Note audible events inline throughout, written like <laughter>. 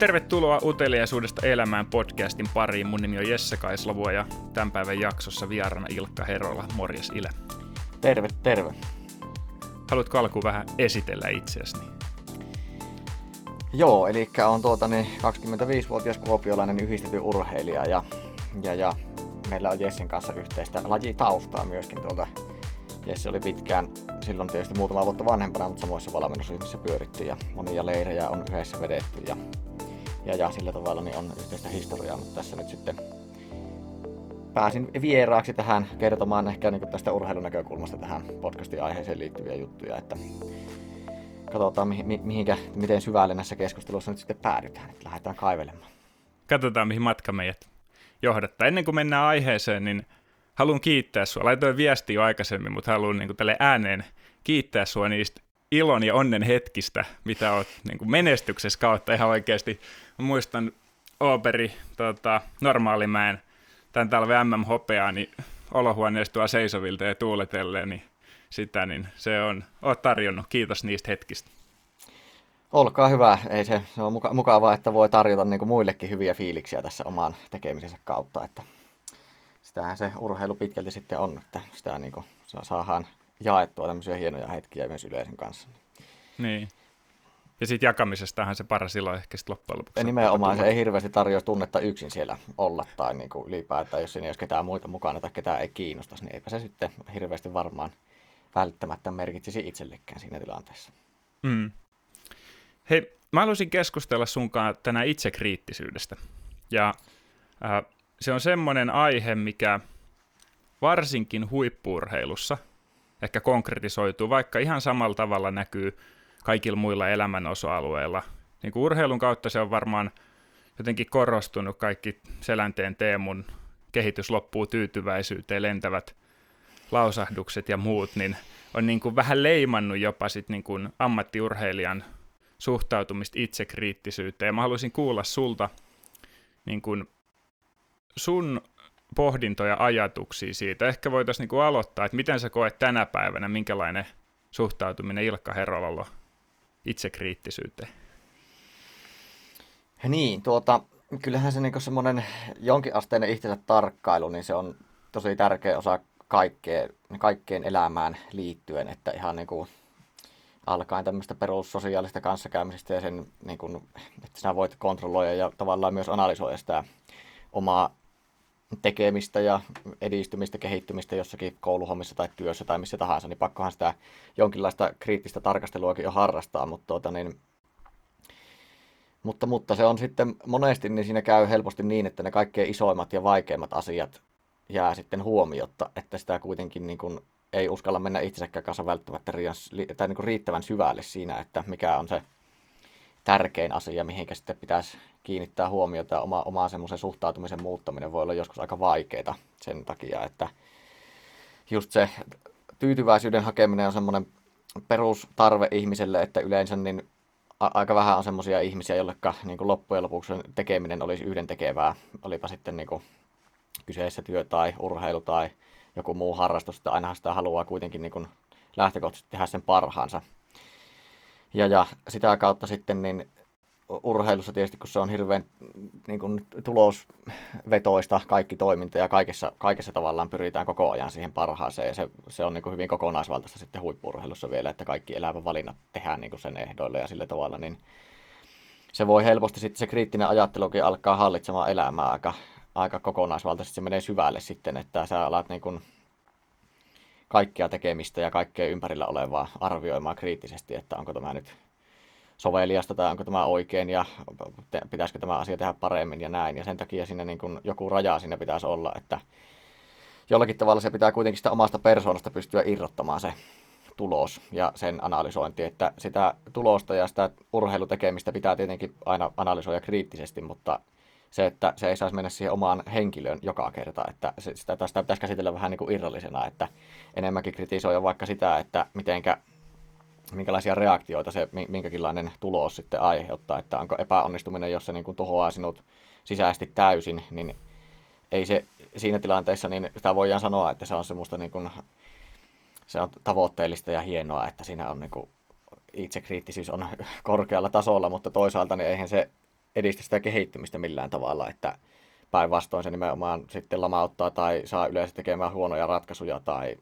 Tervetuloa Uteliaisuudesta elämään podcastin pariin. Mun nimi on Jesse Kaislavo ja tämän päivän jaksossa vieraana Ilkka Herola. Morjes Ile. Terve, terve. Haluatko alkuun vähän esitellä itseäsi? Joo, eli on tuota, niin 25-vuotias kuopiolainen yhdistetty urheilija ja, ja, ja meillä on Jessen kanssa yhteistä lajitaustaa myöskin tuolta. Jesse oli pitkään silloin tietysti muutama vuotta vanhempana, mutta samoissa valmennusryhmissä pyöritty ja monia leirejä on yhdessä vedetty ja, ja, ja sillä tavalla niin on yhteistä historiaa, mutta tässä nyt sitten pääsin vieraaksi tähän kertomaan ehkä niin tästä urheilun näkökulmasta tähän podcastin aiheeseen liittyviä juttuja, että katsotaan mi- mihinkä, miten syvälle näissä keskusteluissa nyt sitten päädytään, että lähdetään kaivelemaan. Katsotaan mihin matka meidät johdattaa. Ennen kuin mennään aiheeseen, niin haluan kiittää sinua. Laitoin viesti jo aikaisemmin, mutta haluan niin tälle ääneen kiittää sinua niistä ilon ja onnen hetkistä, mitä olet niin menestyksessä kautta ihan oikeasti. Mä muistan Operi tota, Normaalimäen tämän talven MM-hopeaa, niin olohuoneessa tuo seisovilta ja tuuletelleen, niin sitä, niin se on, oot tarjonnut. Kiitos niistä hetkistä. Olkaa hyvä. Ei se, se on muka, mukavaa, että voi tarjota niin kuin muillekin hyviä fiiliksiä tässä oman tekemisensä kautta. Että sitähän se urheilu pitkälti sitten on, että sitä niin kuin, saadaan jaettua tämmöisiä hienoja hetkiä myös yleisön kanssa. Niin. Ja sitten jakamisestahan se paras silloin ehkä sitten loppujen lopuksi. Ja nimenomaan se ei hirveästi tarjoa tunnetta yksin siellä olla tai niin kuin ylipäätään, jos siinä ei olisi ketään muita mukana tai ketään ei kiinnostaisi, niin eipä se sitten hirveästi varmaan välttämättä merkitsisi itsellekään siinä tilanteessa. Mm. Hei, mä haluaisin keskustella sunkaan tänään itsekriittisyydestä. Ja äh, se on semmoinen aihe, mikä varsinkin huippurheilussa ehkä konkretisoituu, vaikka ihan samalla tavalla näkyy kaikilla muilla elämän osa-alueilla. Niin kuin urheilun kautta se on varmaan jotenkin korostunut kaikki Selänteen Teemun kehitys loppuu tyytyväisyyteen, lentävät lausahdukset ja muut, niin on niin kuin vähän leimannut jopa sit niin kuin ammattiurheilijan suhtautumista itsekriittisyyteen. Ja mä haluaisin kuulla sulta niin kuin sun pohdintoja ajatuksia siitä. Ehkä voitaisiin niin aloittaa, että miten sä koet tänä päivänä, minkälainen suhtautuminen Ilkka Herolalla itsekriittisyyteen? Niin, tuota, kyllähän se niin semmoinen jonkinasteinen itsensä tarkkailu, niin se on tosi tärkeä osa kaikkeen, kaikkeen elämään liittyen, että ihan niin kuin alkaen tämmöistä perussosiaalista kanssakäymisestä ja sen, niin kuin, että sinä voit kontrolloida ja tavallaan myös analysoida sitä omaa tekemistä ja edistymistä, kehittymistä jossakin kouluhommissa tai työssä tai missä tahansa, niin pakkohan sitä jonkinlaista kriittistä tarkasteluakin jo harrastaa, mutta, tuota, niin, mutta, mutta se on sitten monesti, niin siinä käy helposti niin, että ne kaikkein isoimmat ja vaikeimmat asiat jää sitten huomiotta, että sitä kuitenkin niin kuin ei uskalla mennä itsekään kanssa välttämättä tai niin kuin riittävän syvälle siinä, että mikä on se tärkein asia, mihinkä sitten pitäisi kiinnittää huomiota oma, oma semmoisen suhtautumisen muuttaminen voi olla joskus aika vaikeaa sen takia, että just se tyytyväisyyden hakeminen on semmoinen perustarve ihmiselle, että yleensä niin aika vähän on semmoisia ihmisiä, joille niin loppujen lopuksi tekeminen olisi yhden tekevää, olipa sitten niin kuin kyseessä työ tai urheilu tai joku muu harrastus, että ainahan sitä haluaa kuitenkin niin kuin lähtökohtaisesti tehdä sen parhaansa. Ja, ja sitä kautta sitten niin urheilussa tietysti, kun se on hirveän niin kuin, tulosvetoista kaikki toiminta ja kaikessa, kaikessa tavallaan pyritään koko ajan siihen parhaaseen. Ja se, se on niin kuin, hyvin kokonaisvaltaista sitten huippurheilussa vielä, että kaikki elävän valinnat tehdään niin kuin sen ehdoilla ja sillä tavalla, niin se voi helposti sitten se kriittinen ajattelukin alkaa hallitsemaan elämää aika, aika kokonaisvaltaisesti. Se menee syvälle sitten, että sä alat niin kuin, kaikkea tekemistä ja kaikkea ympärillä olevaa arvioimaan kriittisesti, että onko tämä nyt soveliasta tai onko tämä oikein ja pitäisikö tämä asia tehdä paremmin ja näin. Ja sen takia siinä niin kuin joku raja siinä pitäisi olla, että jollakin tavalla se pitää kuitenkin sitä omasta persoonasta pystyä irrottamaan se tulos ja sen analysointi, että sitä tulosta ja sitä urheilutekemistä pitää tietenkin aina analysoida kriittisesti, mutta se, että se ei saisi mennä siihen omaan henkilöön joka kerta, että sitä, sitä pitäisi käsitellä vähän niin kuin irrallisena, että enemmänkin kritisoida vaikka sitä, että mitenkä minkälaisia reaktioita se minkäkinlainen tulos sitten aiheuttaa, että onko epäonnistuminen, jos se niin kuin tuhoaa sinut sisäisesti täysin, niin ei se siinä tilanteessa, niin sitä voidaan sanoa, että se on semmoista niin kuin, se on tavoitteellista ja hienoa, että siinä on niin kuin, itsekriittisyys on <laughs> korkealla tasolla, mutta toisaalta niin eihän se edistä sitä kehittymistä millään tavalla, että päinvastoin se nimenomaan sitten lamauttaa tai saa yleensä tekemään huonoja ratkaisuja tai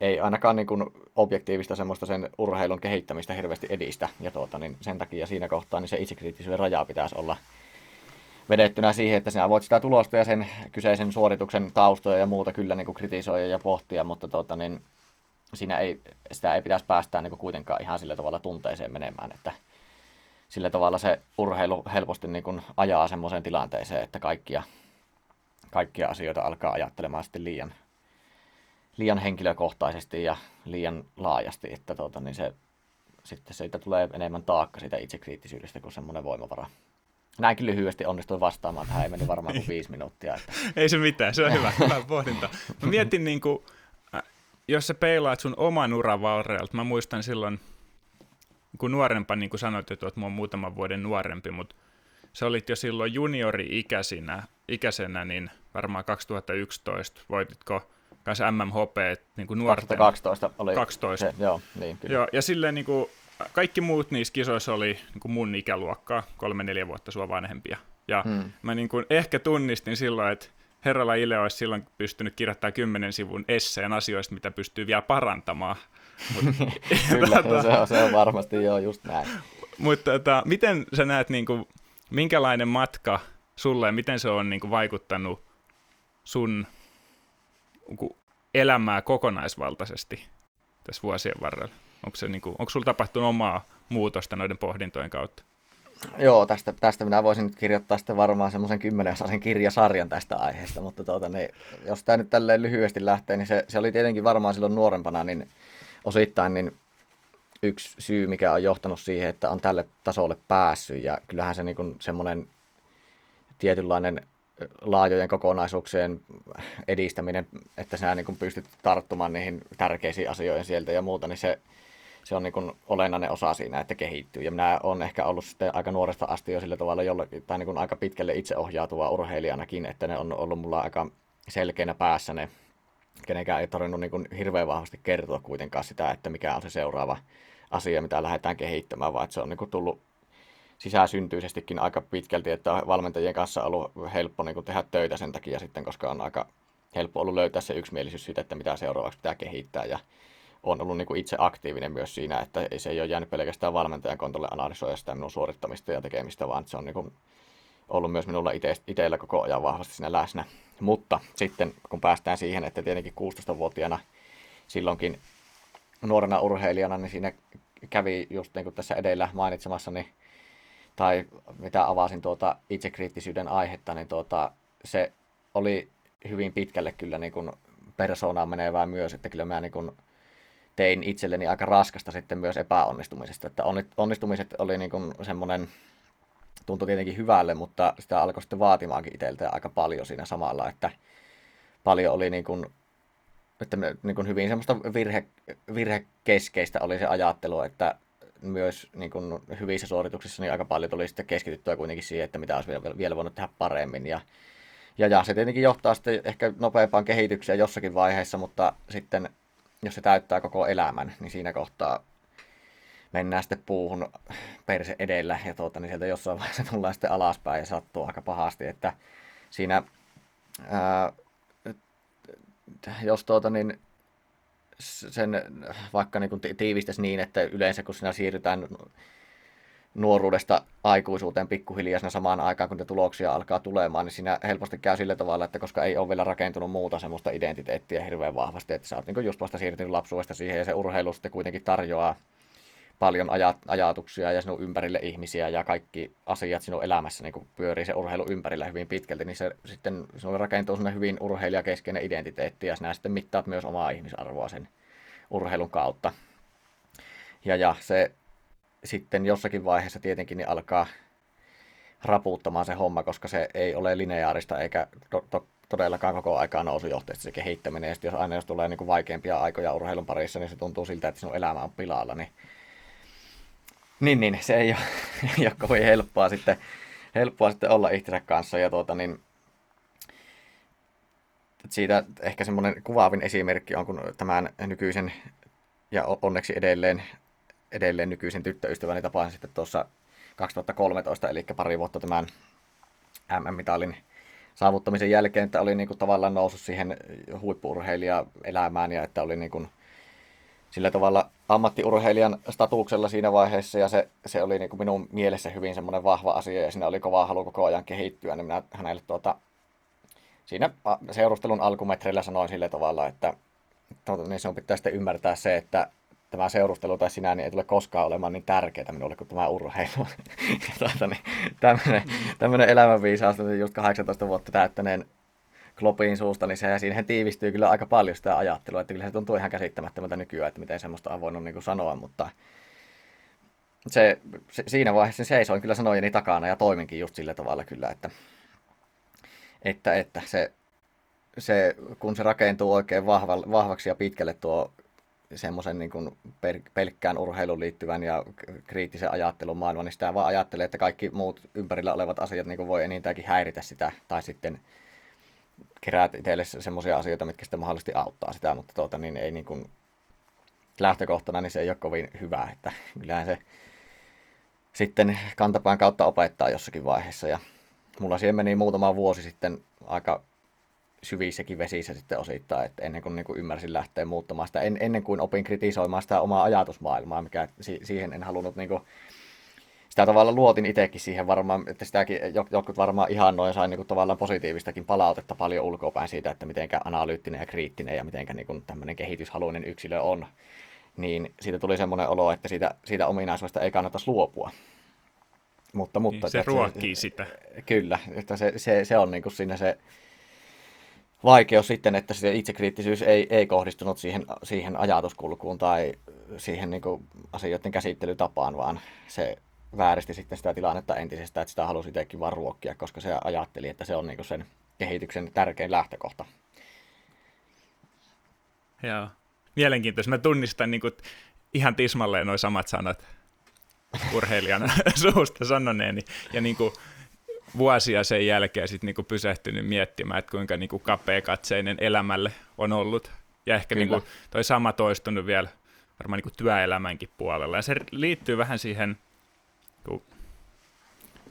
ei ainakaan niin kuin objektiivista semmoista sen urheilun kehittämistä hirveästi edistä. Ja tuota, niin sen takia siinä kohtaa niin se itsekriittisyyden raja pitäisi olla vedettynä siihen, että sinä voit sitä tulosta ja sen kyseisen suorituksen taustoja ja muuta kyllä niin kuin kritisoida ja pohtia, mutta tuota, niin siinä ei, sitä ei pitäisi päästää niin kuin kuitenkaan ihan sillä tavalla tunteeseen menemään, että sillä tavalla se urheilu helposti niin kuin ajaa semmoiseen tilanteeseen, että kaikkia, kaikkia asioita alkaa ajattelemaan sitten liian, liian henkilökohtaisesti ja liian laajasti, että tuota, niin se, sitten siitä tulee enemmän taakka siitä itsekriittisyydestä kuin semmoinen voimavara. Näinkin lyhyesti onnistuin vastaamaan tähän, ei mennyt varmaan kuin viisi minuuttia. Että... <laughs> ei se mitään, se on hyvä, <laughs> hyvä pohdinta. Mä mietin, niin kuin, äh, jos sä peilaat sun oman uran varrelta, mä muistan silloin, kun nuorempa, niin kuin sanoit, että olet muutaman vuoden nuorempi, mutta se olit jo silloin juniori-ikäisenä, ikäisenä, niin varmaan 2011 voititko kanssa MMHP niin kuin nuorten. 2012 oli 12. Se, joo, niin kyllä. Joo, ja silleen niin kuin, kaikki muut niissä kisoissa oli niin kuin mun ikäluokkaa, kolme-neljä vuotta sua vanhempia. Ja hmm. mä niin kuin ehkä tunnistin silloin, että herralla Ile olisi silloin pystynyt kirjoittamaan kymmenen sivun esseen asioista, mitä pystyy vielä parantamaan. Kyllä, tota, se, on, se on varmasti joo, just näin. Mutta tota, miten sä näet, niin kuin, minkälainen matka sulle miten se on niin kuin, vaikuttanut sun elämää kokonaisvaltaisesti tässä vuosien varrella? Onko, se, niin kuin, onko sulla tapahtunut omaa muutosta noiden pohdintojen kautta? Joo, tästä, tästä minä voisin nyt kirjoittaa sitten varmaan semmoisen kymmenesosaisen kirjasarjan tästä aiheesta, mutta tuota, niin, jos tämä nyt tälleen lyhyesti lähtee, niin se, se oli tietenkin varmaan silloin nuorempana, niin osittain niin yksi syy, mikä on johtanut siihen, että on tälle tasolle päässyt, ja kyllähän se niin semmoinen tietynlainen laajojen kokonaisuuksien edistäminen, että sinä niin pystyt tarttumaan niihin tärkeisiin asioihin sieltä ja muuta, niin se, se on niin olennainen osa siinä, että kehittyy. Ja minä olen ehkä ollut sitten aika nuoresta asti jo sillä tavalla jollakin, tai niin aika pitkälle itseohjautuva urheilijanakin, että ne on ollut mulla aika selkeänä päässä ne, kenenkään ei tarvinnut niin kuin hirveän vahvasti kertoa kuitenkaan sitä, että mikä on se seuraava asia, mitä lähdetään kehittämään, vaan että se on niin kuin tullut sisäsyntyisestikin aika pitkälti, että valmentajien kanssa on ollut helppo niin kuin tehdä töitä sen takia sitten, koska on aika helppo ollut löytää se yksimielisyys siitä, että mitä seuraavaksi pitää kehittää ja on ollut niin kuin itse aktiivinen myös siinä, että se ei ole jäänyt pelkästään valmentajan kontolle analysoida sitä minun suorittamista ja tekemistä, vaan se on niin kuin ollut myös minulla itsellä koko ajan vahvasti siinä läsnä. Mutta sitten kun päästään siihen, että tietenkin 16-vuotiaana silloinkin nuorena urheilijana, niin siinä kävi just niin kuin tässä edellä mainitsemassani tai mitä avasin tuota itsekriittisyyden aihetta, niin tuota, se oli hyvin pitkälle kyllä niin kuin persoonaan menevää myös, että kyllä mä niin kuin tein itselleni aika raskasta sitten myös epäonnistumisesta, että onnistumiset oli niin kuin semmoinen, tuntui tietenkin hyvälle, mutta sitä alkoi sitten vaatimaankin itseltä aika paljon siinä samalla, että paljon oli niin kuin, että niin kuin hyvin semmoista virhe, virhekeskeistä oli se ajattelu, että myös niin kuin hyvissä suorituksissa niin aika paljon tuli sitten keskityttyä kuitenkin siihen, että mitä olisi vielä, voinut tehdä paremmin. Ja, ja, ja se tietenkin johtaa sitten ehkä nopeampaan kehitykseen jossakin vaiheessa, mutta sitten jos se täyttää koko elämän, niin siinä kohtaa mennään sitten puuhun perse edellä ja tuota, niin sieltä jossain vaiheessa <laughs> tullaan sitten alaspäin ja sattuu aika pahasti, että siinä ää, jos tuota, niin sen vaikka niin tiivistäisi niin, että yleensä kun sinä siirrytään nuoruudesta aikuisuuteen pikkuhiljaa siinä samaan aikaan, kun te tuloksia alkaa tulemaan, niin siinä helposti käy sillä tavalla, että koska ei ole vielä rakentunut muuta semmoista identiteettiä hirveän vahvasti, että sä oot niin just vasta siirtynyt lapsuudesta siihen ja se urheilu sitten kuitenkin tarjoaa paljon aj- ajatuksia ja sinun ympärille ihmisiä ja kaikki asiat sinun elämässä niin pyörii se urheilu ympärillä hyvin pitkälti, niin se sitten sinulle rakentuu sellainen hyvin urheilijakeskeinen identiteetti ja sinä sitten mittaat myös omaa ihmisarvoa sen urheilun kautta. Ja, ja se sitten jossakin vaiheessa tietenkin niin alkaa rapuuttamaan se homma, koska se ei ole lineaarista eikä to, to, todellakaan koko aikaa nousujohteista se kehittäminen. Ja sitten jos aina jos tulee niin kuin vaikeampia aikoja urheilun parissa, niin se tuntuu siltä, että sinun elämä on pilalla, niin niin, niin, se ei ole, <laughs> ei ole kovin helppoa sitten, helppoa sitten olla itsensä kanssa. Ja tuota, niin, siitä ehkä semmoinen kuvaavin esimerkki on, kun tämän nykyisen ja onneksi edelleen, edelleen nykyisen tyttöystäväni tapasin sitten tuossa 2013, eli pari vuotta tämän MM-mitalin saavuttamisen jälkeen, että oli niin kuin tavallaan noussut siihen huippuurheilija-elämään ja että oli niin kuin sillä tavalla ammattiurheilijan statuksella siinä vaiheessa ja se, se oli niin kuin minun mielessä hyvin semmoinen vahva asia ja siinä oli kova halu koko ajan kehittyä, niin minä hänelle tuota, siinä seurustelun alkumetreillä sanoin sillä tavalla, että tuota, niin on pitää sitten ymmärtää se, että tämä seurustelu tai sinä niin ei tule koskaan olemaan niin tärkeää minulle kuin tämä urheilu. <laughs> tuota, niin, tämmöinen, tämmöinen elämänviisaus, just 18 vuotta täyttäneen Klopin suusta, niin se, siihen tiivistyy kyllä aika paljon sitä ajattelua, että kyllä se tuntuu ihan käsittämättömältä nykyään, että miten semmoista on voinut niin kuin sanoa, mutta se, se, siinä vaiheessa se seisoin kyllä sanojeni takana ja toiminkin just sillä tavalla kyllä, että, että, että se, se, kun se rakentuu oikein vahva, vahvaksi ja pitkälle tuo semmoisen niin kuin pelkkään urheiluun liittyvän ja kriittisen ajattelun maailman, niin sitä vaan ajattelee, että kaikki muut ympärillä olevat asiat niin kuin voi enintäänkin häiritä sitä, tai sitten keräät itselle semmoisia asioita, mitkä sitten mahdollisesti auttaa sitä, mutta tuota, niin ei niin kuin, lähtökohtana niin se ei ole kovin hyvä, että kyllähän se sitten kantapään kautta opettaa jossakin vaiheessa, ja mulla siihen meni muutama vuosi sitten aika syvissäkin vesissä sitten osittain, että ennen kuin, niin kuin ymmärsin lähteä muuttamaan sitä, en, ennen kuin opin kritisoimaan sitä omaa ajatusmaailmaa, mikä si, siihen en halunnut niin kuin, sitä tavalla luotin itsekin siihen varmaan, että sitäkin jotkut varmaan ihan noin sai niin kuin, tavallaan positiivistakin palautetta paljon ulkopäin siitä, että miten analyyttinen ja kriittinen ja miten niin tämmöinen kehityshaluinen yksilö on. Niin siitä tuli semmoinen olo, että siitä, siitä ominaisuudesta ei kannattaisi luopua. Mutta, mutta, niin, se ruokkii se, sitä. Kyllä, että se, se, se on niin kuin siinä se vaikeus sitten, että se itsekriittisyys ei, ei kohdistunut siihen, siihen ajatuskulkuun tai siihen niin kuin asioiden käsittelytapaan, vaan se vääristi sitten sitä tilannetta entisestä, että sitä halusi itsekin vaan ruokkia, koska se ajatteli, että se on niin kuin sen kehityksen tärkein lähtökohta. Joo. Mielenkiintoista. Mä tunnistan niin kuin ihan tismalleen noin samat sanat urheilijan <laughs> suusta sanoneeni. Ja niin kuin vuosia sen jälkeen sitten niinku pysähtynyt miettimään, että kuinka niinku kapea-katseinen elämälle on ollut. Ja ehkä niinku toi sama toistunut vielä varmaan niinku työelämänkin puolella. Ja se liittyy vähän siihen niinku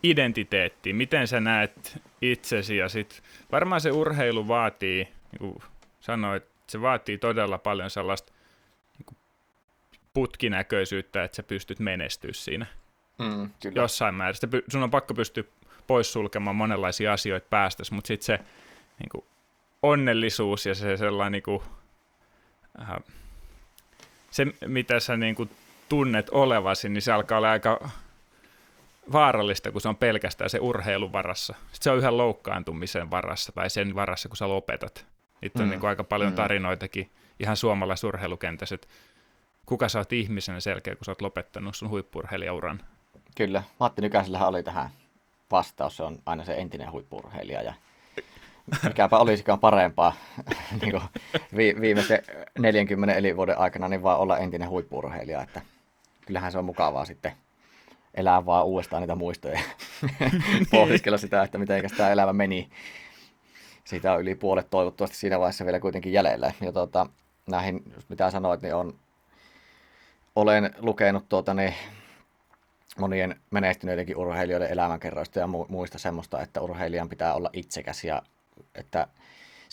identiteettiin, miten sä näet itsesi ja sit varmaan se urheilu vaatii, niin kuin sanoit, se vaatii todella paljon sellaista niin putkinäköisyyttä, että sä pystyt menestyä siinä. Mm, kyllä. Jossain määrin. sun on pakko pystyä poissulkemaan monenlaisia asioita päästäsi, mutta sitten se niin kuin, onnellisuus ja se sellainen, niin kuin, äh, se mitä sä niin kuin, tunnet olevasi, niin se alkaa olla aika vaarallista, kun se on pelkästään se urheilun varassa. Sitten se on yhä loukkaantumisen varassa tai sen varassa, kun sä lopetat. Niitä on mm. niin kuin, aika paljon mm. tarinoitakin ihan suomalaisurheilukentässä, että kuka sä oot ihmisenä selkeä, kun sä oot lopettanut sun huippurheilijauran. Kyllä, Matti Nykäisellähän oli tähän vastaus, se on aina se entinen huippurheilija ja mikäpä olisikaan parempaa <laughs> niin kuin vi- viimeisen 40 elinvuoden aikana, niin vaan olla entinen huippurheilija, että kyllähän se on mukavaa sitten elää vaan uudestaan niitä muistoja <laughs> pohdiskella sitä, että miten tämä elämä meni. Siitä on yli puolet toivottavasti siinä vaiheessa vielä kuitenkin jäljellä. Ja tuota, näihin, mitä sanoit, niin on, olen lukenut tuota, niin, monien menestyneidenkin urheilijoiden elämänkerroista ja muista semmoista, että urheilijan pitää olla itsekäs ja että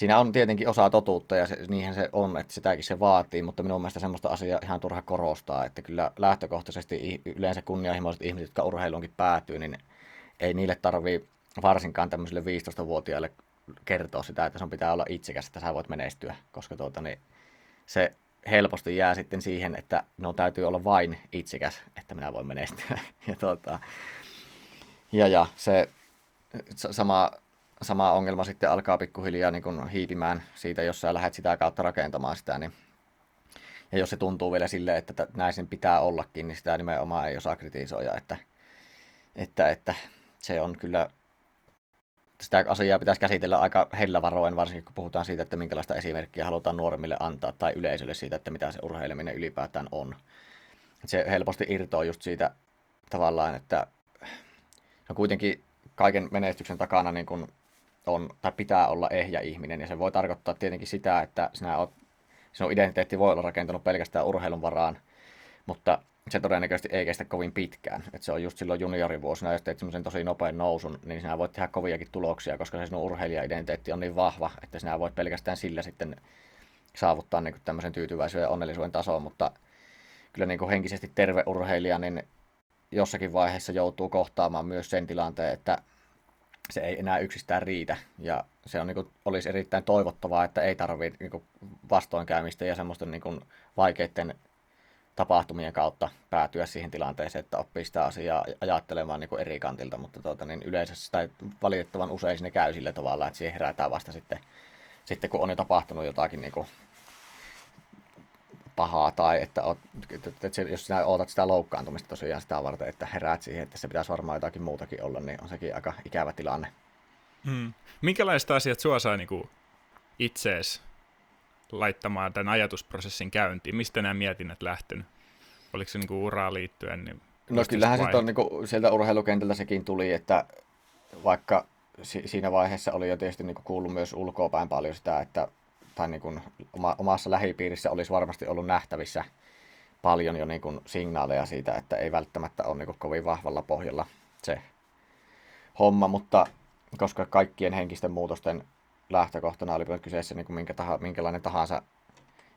siinä on tietenkin osa totuutta ja se, niinhän se on, että sitäkin se vaatii, mutta minun mielestä semmoista asiaa ihan turha korostaa, että kyllä lähtökohtaisesti yleensä kunnianhimoiset ihmiset, jotka urheiluunkin päätyy, niin ei niille tarvii varsinkaan tämmöisille 15-vuotiaille kertoa sitä, että sun pitää olla itsekäs, että sä voit menestyä, koska tuota, niin se helposti jää sitten siihen, että no täytyy olla vain itsekäs, että minä voin menestyä. <laughs> Ja, tuota, ja, ja se sama, sama ongelma sitten alkaa pikkuhiljaa niin kuin hiipimään siitä, jos sä lähdet sitä kautta rakentamaan sitä, niin ja jos se tuntuu vielä silleen, että näin sen pitää ollakin, niin sitä nimenomaan ei osaa kritisoida, että, että, että se on kyllä sitä asiaa pitäisi käsitellä aika hellävaroen, varsinkin kun puhutaan siitä, että minkälaista esimerkkiä halutaan nuoremmille antaa tai yleisölle siitä, että mitä se urheileminen ylipäätään on. Se helposti irtoaa just siitä tavallaan, että on kuitenkin kaiken menestyksen takana niin kun on, tai pitää olla ehjä ihminen, ja se voi tarkoittaa tietenkin sitä, että sinä oot, sinun identiteetti voi olla rakentunut pelkästään urheilun varaan, mutta se todennäköisesti ei kestä kovin pitkään. Et se on just silloin juniorivuosina, jos teet semmoisen tosi nopean nousun, niin sinä voit tehdä koviakin tuloksia, koska se sinun urheilija-identiteetti on niin vahva, että sinä voit pelkästään sillä sitten saavuttaa niin kuin tämmöisen tyytyväisyyden ja onnellisuuden tason, mutta kyllä niin kuin henkisesti terve urheilija, niin jossakin vaiheessa joutuu kohtaamaan myös sen tilanteen, että se ei enää yksistään riitä. Ja se on, niin kuin, olisi erittäin toivottavaa, että ei tarvitse niin vastoinkäymistä ja semmoisten niin kuin, vaikeiden tapahtumien kautta päätyä siihen tilanteeseen, että oppii sitä asiaa ajattelemaan niin kuin eri kantilta, mutta tuota, niin yleensä sitä valitettavan usein sinne käy sillä tavalla, että siihen herätään vasta sitten, sitten kun on jo tapahtunut jotakin niin kuin pahaa tai että, oot, että, että jos sinä ootat sitä loukkaantumista tosiaan sitä varten, että heräät siihen, että se pitäisi varmaan jotakin muutakin olla, niin on sekin aika ikävä tilanne. Hmm. Minkälaiset asiat sua saa niin itsees laittamaan tämän ajatusprosessin käyntiin? Mistä nämä mietinnät lähtenyt? Oliko se niin uraa liittyen? Niin no kyllähän se on, niin kuin, sieltä urheilukentältä sekin tuli, että vaikka si- siinä vaiheessa oli jo tietysti niin kuin kuullut myös ulkoapäin paljon sitä, että tai niin kuin oma, omassa lähipiirissä olisi varmasti ollut nähtävissä paljon jo niin kuin signaaleja siitä, että ei välttämättä ole niin kuin kovin vahvalla pohjalla se homma, mutta koska kaikkien henkisten muutosten lähtökohtana oli kyseessä niin kuin minkä taha, minkälainen tahansa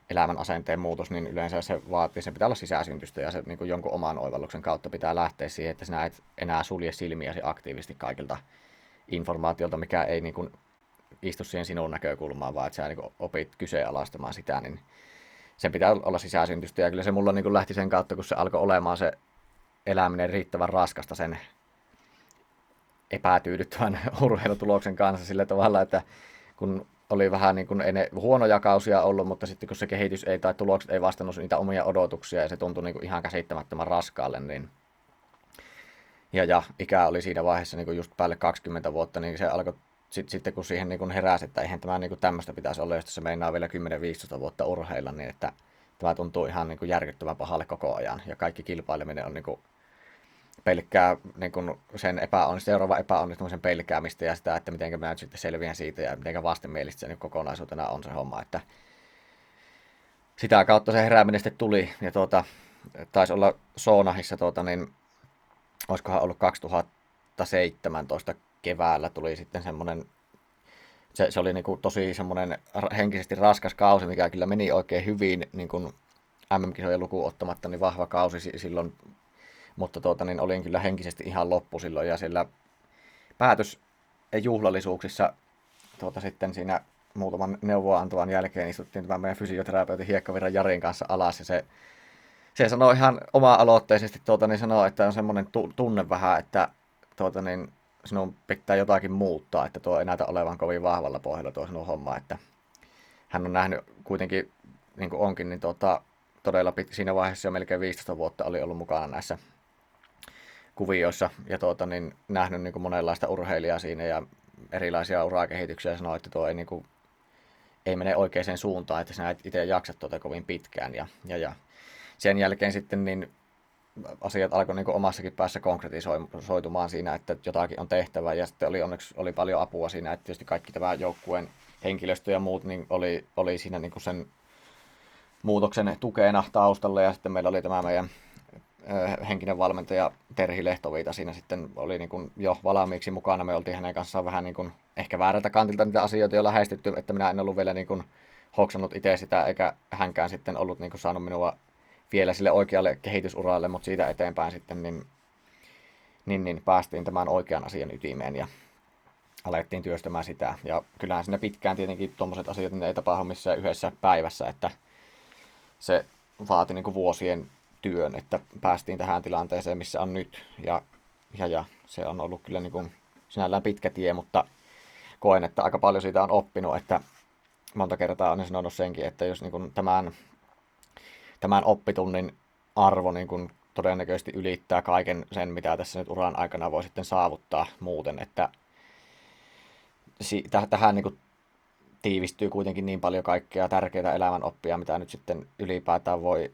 elämän asenteen muutos, niin yleensä se vaatii, se pitää olla sisäsyntystä ja se niin kuin jonkun oman oivalluksen kautta pitää lähteä siihen, että sinä et enää sulje silmiäsi aktiivisesti kaikilta informaatiolta, mikä ei niin kuin istu siihen sinun näkökulmaan, vaan että sä niin opit kyseenalaistamaan sitä, niin sen pitää olla sisäsyntystä. Ja kyllä se mulla niin lähti sen kautta, kun se alkoi olemaan se eläminen riittävän raskasta sen epätyydyttävän <laughs> urheilutuloksen kanssa sillä tavalla, että kun oli vähän niin kuin, ei ne huonoja kausia ollut, mutta sitten kun se kehitys ei tai tulokset ei vastannut niitä omia odotuksia ja se tuntui niin kuin ihan käsittämättömän raskaalle, niin ja, ja ikä oli siinä vaiheessa niin kuin just päälle 20 vuotta, niin se alkoi sit, sitten kun siihen niin heräsi, että eihän tämä niin tämmöistä pitäisi olla, jos se meinaa vielä 10-15 vuotta urheilla, niin että tämä tuntuu ihan niin järkyttävän pahalle koko ajan. Ja kaikki kilpaileminen on niin kuin pelkkää niin kuin sen epäonnistumisen, seuraava epäonnistumisen pelkäämistä ja sitä, että miten mä nyt sitten selviän siitä ja miten vastenmielistä se niin kokonaisuutena on se homma. Että sitä kautta se herääminen sitten tuli ja tuota, taisi olla Soonahissa, tuota, niin olisikohan ollut 2017 keväällä tuli sitten semmoinen, se, se oli niin kuin tosi semmoinen henkisesti raskas kausi, mikä kyllä meni oikein hyvin niin kuin MM-kisojen lukuun ottamatta, niin vahva kausi silloin, mutta tuota, niin olin kyllä henkisesti ihan loppu silloin ja sillä päätös juhlallisuuksissa tuota, sitten siinä muutaman neuvoa antavan jälkeen istuttiin tämän meidän fysioterapeutin Hiekkavirran Jarin kanssa alas ja se, se sanoi ihan oma-aloitteisesti, tuota, niin sanoi, että on semmoinen tunne vähän, että tuota, niin, sinun pitää jotakin muuttaa, että tuo ei näytä olevan kovin vahvalla pohjalla tuo sinun homma, että hän on nähnyt kuitenkin, niin kuin onkin, niin tuota, todella pit, siinä vaiheessa jo melkein 15 vuotta oli ollut mukana näissä kuvioissa ja tuota, niin nähnyt niin kuin monenlaista urheilijaa siinä ja erilaisia urakehityksiä ja sanoi, että tuo ei, niin kuin, ei mene oikeaan suuntaan, että sinä et itse jaksa tuota kovin pitkään ja, ja, ja sen jälkeen sitten niin asiat alkoi niin omassakin päässä konkretisoitumaan siinä, että jotakin on tehtävä ja sitten oli onneksi oli paljon apua siinä, että tietysti kaikki tämä joukkueen henkilöstö ja muut niin oli, oli siinä niin sen muutoksen tukena taustalla ja sitten meillä oli tämä meidän henkinen valmentaja Terhi Lehtoviita siinä sitten oli niin kuin jo valmiiksi mukana. Me oltiin hänen kanssaan vähän niin kuin ehkä väärältä kantilta niitä asioita jo lähestytty, että minä en ollut vielä niin kuin hoksannut itse sitä, eikä hänkään sitten ollut niin kuin saanut minua vielä sille oikealle kehitysuralle, mutta siitä eteenpäin sitten niin, niin, niin päästiin tämän oikean asian ytimeen ja alettiin työstämään sitä. Ja kyllähän siinä pitkään tietenkin tuommoiset asiat niin ei tapahdu missään yhdessä päivässä, että se vaati niin kuin vuosien työn, että päästiin tähän tilanteeseen, missä on nyt. Ja, ja, ja se on ollut kyllä niin kuin sinällään pitkä tie, mutta koen, että aika paljon siitä on oppinut, että monta kertaa olen sanonut senkin, että jos niin kuin tämän tämän oppitunnin arvo niin kuin todennäköisesti ylittää kaiken sen, mitä tässä nyt uran aikana voi sitten saavuttaa muuten, että tähän niin kuin tiivistyy kuitenkin niin paljon kaikkea tärkeitä elämän oppia, mitä nyt sitten ylipäätään voi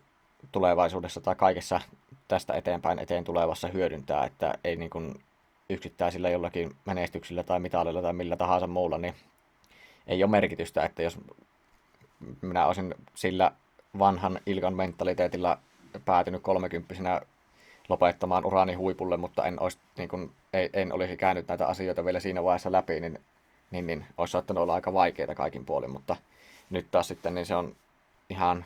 tulevaisuudessa tai kaikessa tästä eteenpäin eteen tulevassa hyödyntää, että ei niin kuin yksittäisillä jollakin menestyksillä tai mitalilla tai millä tahansa muulla, niin ei ole merkitystä, että jos minä olisin sillä vanhan Ilkan mentaliteetilla päätynyt kolmekymppisenä lopettamaan urani huipulle, mutta en, olisi, niin kuin, ei, en olisi käynyt näitä asioita vielä siinä vaiheessa läpi, niin, niin, niin olisi saattanut olla aika vaikeita kaikin puolin, mutta nyt taas sitten niin se on ihan,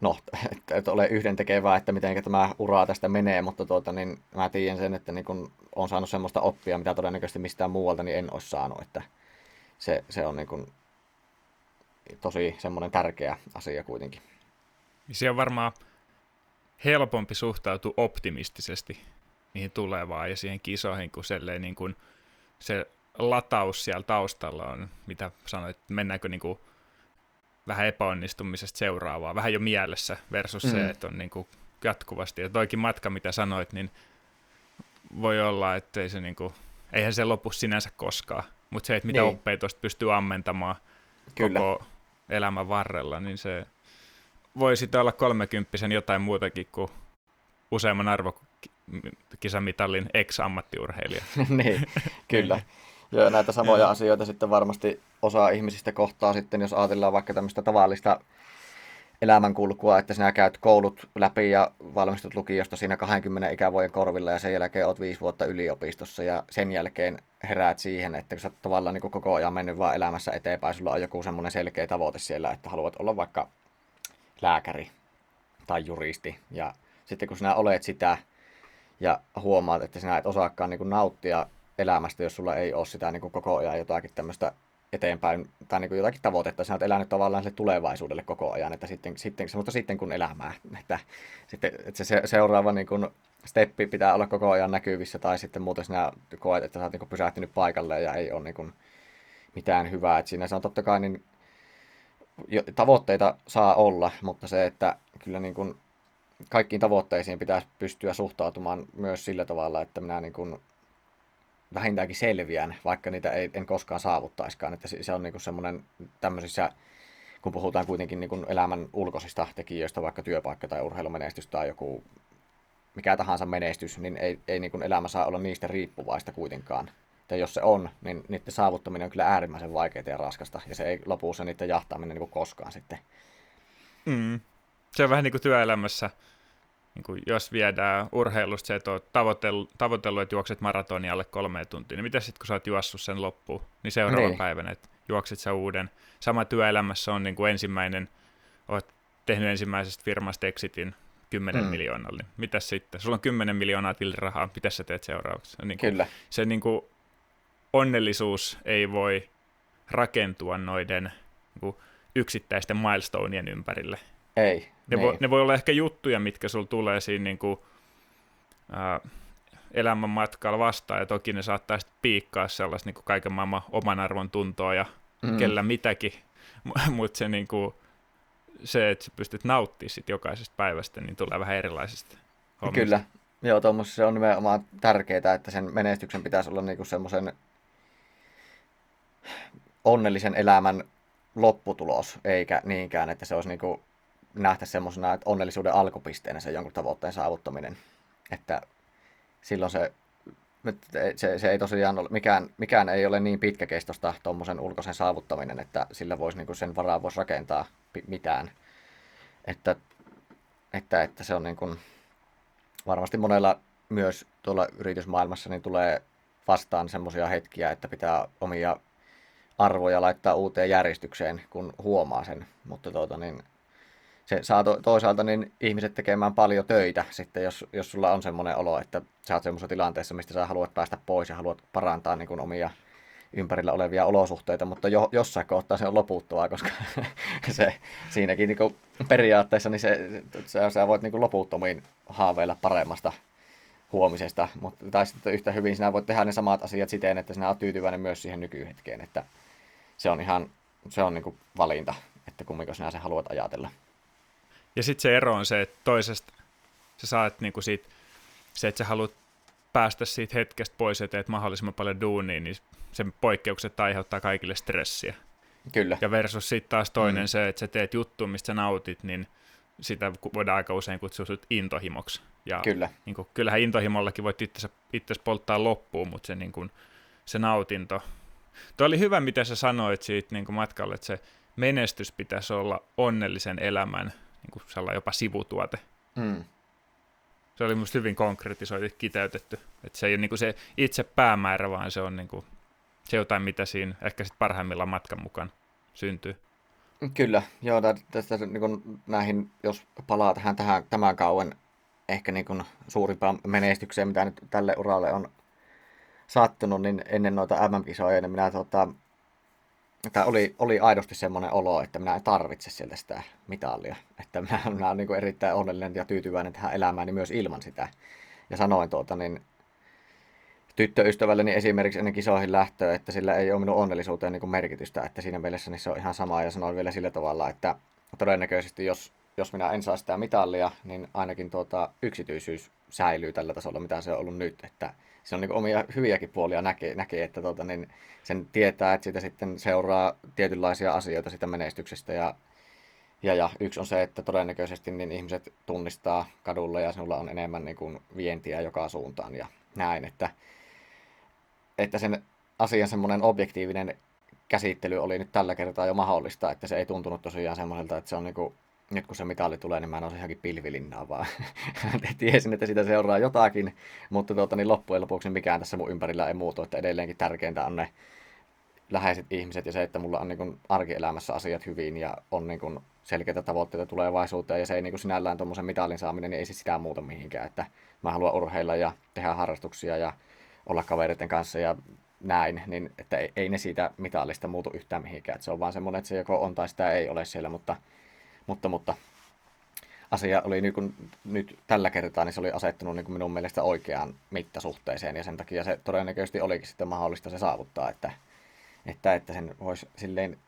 no, <laughs> että et ole yhden tekevää, että miten tämä ura tästä menee, mutta tuota, niin mä tiedän sen, että niin kun on saanut semmoista oppia, mitä todennäköisesti mistään muualta niin en olisi saanut, että se, se on niin kun tosi semmoinen tärkeä asia kuitenkin. Se on varmaan helpompi suhtautua optimistisesti niihin tulevaan ja siihen kisoihin, kun niin kuin se lataus siellä taustalla on, mitä sanoit, mennäänkö niin kuin vähän epäonnistumisesta seuraavaa, vähän jo mielessä versus mm. se, että on niin kuin jatkuvasti. Ja toikin matka, mitä sanoit, niin voi olla, että ei se niin kuin, eihän se lopu sinänsä koskaan, mutta se, että mitä niin. oppeja tuosta pystyy ammentamaan Kyllä. koko elämän varrella, niin se voi sitten olla kolmekymppisen jotain muutakin kuin useamman arvokisamitalin ex-ammattiurheilija. <laughs> niin, kyllä. <laughs> Ja näitä samoja asioita sitten varmasti osa ihmisistä kohtaa sitten, jos ajatellaan vaikka tämmöistä tavallista elämänkulkua, että sinä käyt koulut läpi ja valmistut lukiosta siinä 20 ikävuoden korvilla ja sen jälkeen olet viisi vuotta yliopistossa ja sen jälkeen heräät siihen, että kun sä tavallaan niin koko ajan mennyt vaan elämässä eteenpäin, sulla on joku semmoinen selkeä tavoite siellä, että haluat olla vaikka lääkäri tai juristi. Ja sitten kun sinä olet sitä ja huomaat, että sinä et osaakaan niin nauttia elämästä, jos sulla ei ole sitä niin koko ajan jotakin tämmöistä eteenpäin, tai niin kuin jotakin tavoitetta, sinä olet elänyt tavallaan sille tulevaisuudelle koko ajan, että sitten, sitten, mutta sitten kun elämää, että, sitten, että se seuraava niin kuin steppi pitää olla koko ajan näkyvissä, tai sitten muuten sinä koet, että sä oot niin kuin pysähtynyt paikalle ja ei ole niin kuin mitään hyvää, että siinä se on totta kai niin tavoitteita saa olla, mutta se, että kyllä niin kuin kaikkiin tavoitteisiin pitäisi pystyä suhtautumaan myös sillä tavalla, että minä niin kuin vähintäänkin selviän, vaikka niitä ei, en koskaan saavuttaiskaan. Että se on niin kuin semmoinen tämmöisissä, kun puhutaan kuitenkin niin kuin elämän ulkoisista tekijöistä, vaikka työpaikka tai urheilumenestys tai joku mikä tahansa menestys, niin ei, ei niin kuin elämä saa olla niistä riippuvaista kuitenkaan. Ja jos se on, niin niiden saavuttaminen on kyllä äärimmäisen vaikeaa ja raskasta, ja se ei lopussa niiden jahtaaminen niin kuin koskaan sitten. Mm. Se on vähän niin kuin työelämässä niin kuin jos viedään urheilusta se, että olet tavoitellut, tavoitellut, että juokset maratonia alle kolme tuntia, niin mitä sitten kun sä oot juossut sen loppuun, niin seuraavan niin. päivänä, että juokset sä uuden. Sama työelämässä on niin kuin ensimmäinen, olet tehnyt ensimmäisestä firmasta exitin 10 mm. miljoonalla, niin mitä sitten? Sulla on 10 miljoonaa tilirahaa, mitä sä teet seuraavaksi? Niin kuin, Kyllä. Se niin kuin, onnellisuus ei voi rakentua noiden niin kuin, yksittäisten milestoneien ympärille. Ei. Ne, niin. voi, ne voi olla ehkä juttuja, mitkä sulla tulee siinä niin kuin, ää, elämän matkalla vastaan, ja toki ne saattaa sitten piikkaa sellaista niin kuin kaiken maailman oman arvon tuntoa ja mm. kellä mitäkin, <laughs> mutta se, niin kuin, se, että sä pystyt nauttimaan sit jokaisesta päivästä, niin tulee vähän erilaisesta hommista. Kyllä, joo, tuommoisessa se on nimenomaan tärkeää, että sen menestyksen pitäisi olla niinku semmoisen onnellisen elämän lopputulos, eikä niinkään, että se olisi niinku nähtä semmoisena että onnellisuuden alkupisteenä se jonkun tavoitteen saavuttaminen. Että silloin se, se, se ei tosiaan ole, mikään, mikään ei ole niin pitkäkestoista tuommoisen ulkoisen saavuttaminen, että sillä voisi niin sen varaa voisi rakentaa mitään. Että, että, että se on niin kuin, varmasti monella myös tuolla yritysmaailmassa niin tulee vastaan semmoisia hetkiä, että pitää omia arvoja laittaa uuteen järjestykseen, kun huomaa sen. Mutta tuota, niin, se saa to, toisaalta niin ihmiset tekemään paljon töitä sitten, jos, jos sulla on semmoinen olo, että sä oot semmoisessa tilanteessa, mistä sä haluat päästä pois ja haluat parantaa niin kuin omia ympärillä olevia olosuhteita, mutta jo, jossain kohtaa se on loputtavaa, koska <laughs> se siinäkin niin kuin periaatteessa niin se, sä, sä voit niin kuin loputtomiin haaveilla paremmasta huomisesta, mutta tai sitten yhtä hyvin sinä voit tehdä ne samat asiat siten, että sinä olet tyytyväinen myös siihen nykyhetkeen, että se on ihan se on niin kuin valinta, että kummiko sinä se haluat ajatella. Ja sitten se ero on se, että toisesta sä saat niinku siitä, se, että sä haluat päästä siitä hetkestä pois ja teet mahdollisimman paljon duunia, niin sen poikkeukset aiheuttaa kaikille stressiä. Kyllä. Ja versus sitten taas toinen mm. se, että sä teet juttu, mistä sä nautit, niin sitä voidaan aika usein kutsua sut intohimoksi. Ja Kyllä. Niin kuin, kyllähän intohimollakin voit itse, itse polttaa loppuun, mutta se, niin kuin, se nautinto. Tuo oli hyvä, mitä sä sanoit siitä niin kuin matkalle, että se menestys pitäisi olla onnellisen elämän kuin sellainen jopa sivutuote. Mm. Se oli musta hyvin konkretisoitu, kiteytetty. Että se ei ole niin kuin se itse päämäärä, vaan se on niin kuin se jotain, mitä siinä ehkä sitten parhaimmillaan matkan mukaan syntyy. Kyllä, joo, tästä niin kuin näihin, jos palaa tähän, tähän tämän kauan ehkä niin kuin suurimpaan menestykseen, mitä nyt tälle uralle on sattunut, niin ennen noita MM-kisoja, niin minä tota, tämä oli, oli aidosti semmoinen olo, että minä en tarvitse sieltä sitä mitalia. Että minä, <laughs> minä olen niin erittäin onnellinen ja tyytyväinen tähän elämääni myös ilman sitä. Ja sanoin tuota, niin tyttöystävälleni esimerkiksi ennen kisoihin lähtöä, että sillä ei ole minun onnellisuuteen niin merkitystä, että siinä mielessä niin se on ihan sama ja sanoin vielä sillä tavalla, että todennäköisesti jos, jos minä en saa sitä mitalia, niin ainakin tuota, yksityisyys säilyy tällä tasolla, mitä se on ollut nyt, että se on niin omia hyviäkin puolia näkee, näkee että tuota, niin sen tietää, että siitä sitten seuraa tietynlaisia asioita sitä menestyksestä. Ja ja, ja yksi on se, että todennäköisesti niin ihmiset tunnistaa kadulla ja sinulla on enemmän niin kuin vientiä joka suuntaan ja näin, että että sen asian semmoinen objektiivinen käsittely oli nyt tällä kertaa jo mahdollista, että se ei tuntunut tosiaan semmoiselta, että se on niinku, nyt kun se mitali tulee, niin mä en johonkin pilvilinnaa, vaan <laughs> tiesin, että sitä seuraa jotakin, mutta tuota, niin loppujen lopuksi mikään tässä mun ympärillä ei muutu, että edelleenkin tärkeintä on ne läheiset ihmiset ja se, että mulla on niin arkielämässä asiat hyvin ja on niin selkeitä tavoitteita tulevaisuuteen ja se ei niin sinällään tuommoisen mitalin saaminen, niin ei se sitä muuta mihinkään, että mä haluan urheilla ja tehdä harrastuksia ja olla kavereiden kanssa ja näin, niin että ei, ei ne siitä mitallista muutu yhtään mihinkään. Että se on vaan semmoinen, että se joko on tai sitä ei ole siellä, mutta, mutta, mutta asia oli niin kuin, nyt tällä kertaa, niin se oli asettunut niin kuin minun mielestä oikeaan mittasuhteeseen ja sen takia se todennäköisesti olikin sitten mahdollista se saavuttaa, että, että, että sen voisi silleen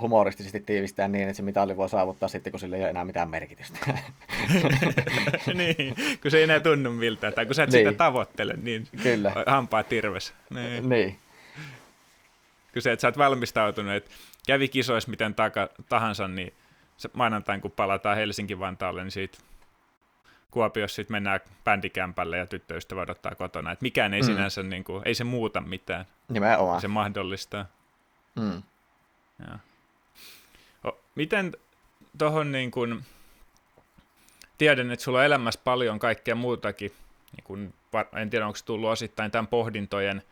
humoristisesti tiivistää niin, että se mitalli voi saavuttaa sitten, kun sillä ei ole enää mitään merkitystä. <laughs> niin, kun se ei enää tunnu miltä, tai kun sä et niin. sitä tavoittele, niin Kyllä. hampaa tirves. Niin. niin. Kun se, että sä oot valmistautunut, että kävi kisoissa miten taka, tahansa, niin maanantain kun palataan Helsinki-Vantaalle, niin siitä Kuopiossa sitten mennään bändikämpälle ja tyttöystävä odottaa kotona. Että mikään ei mm. sinänsä, niin kuin, ei se muuta mitään. Nimenomaan. Se mahdollistaa. Mm. Ja. Miten tuohon niin kuin, tiedän, että sulla on elämässä paljon kaikkea muutakin, niin kuin, en tiedä onko tullut osittain tämän pohdintojen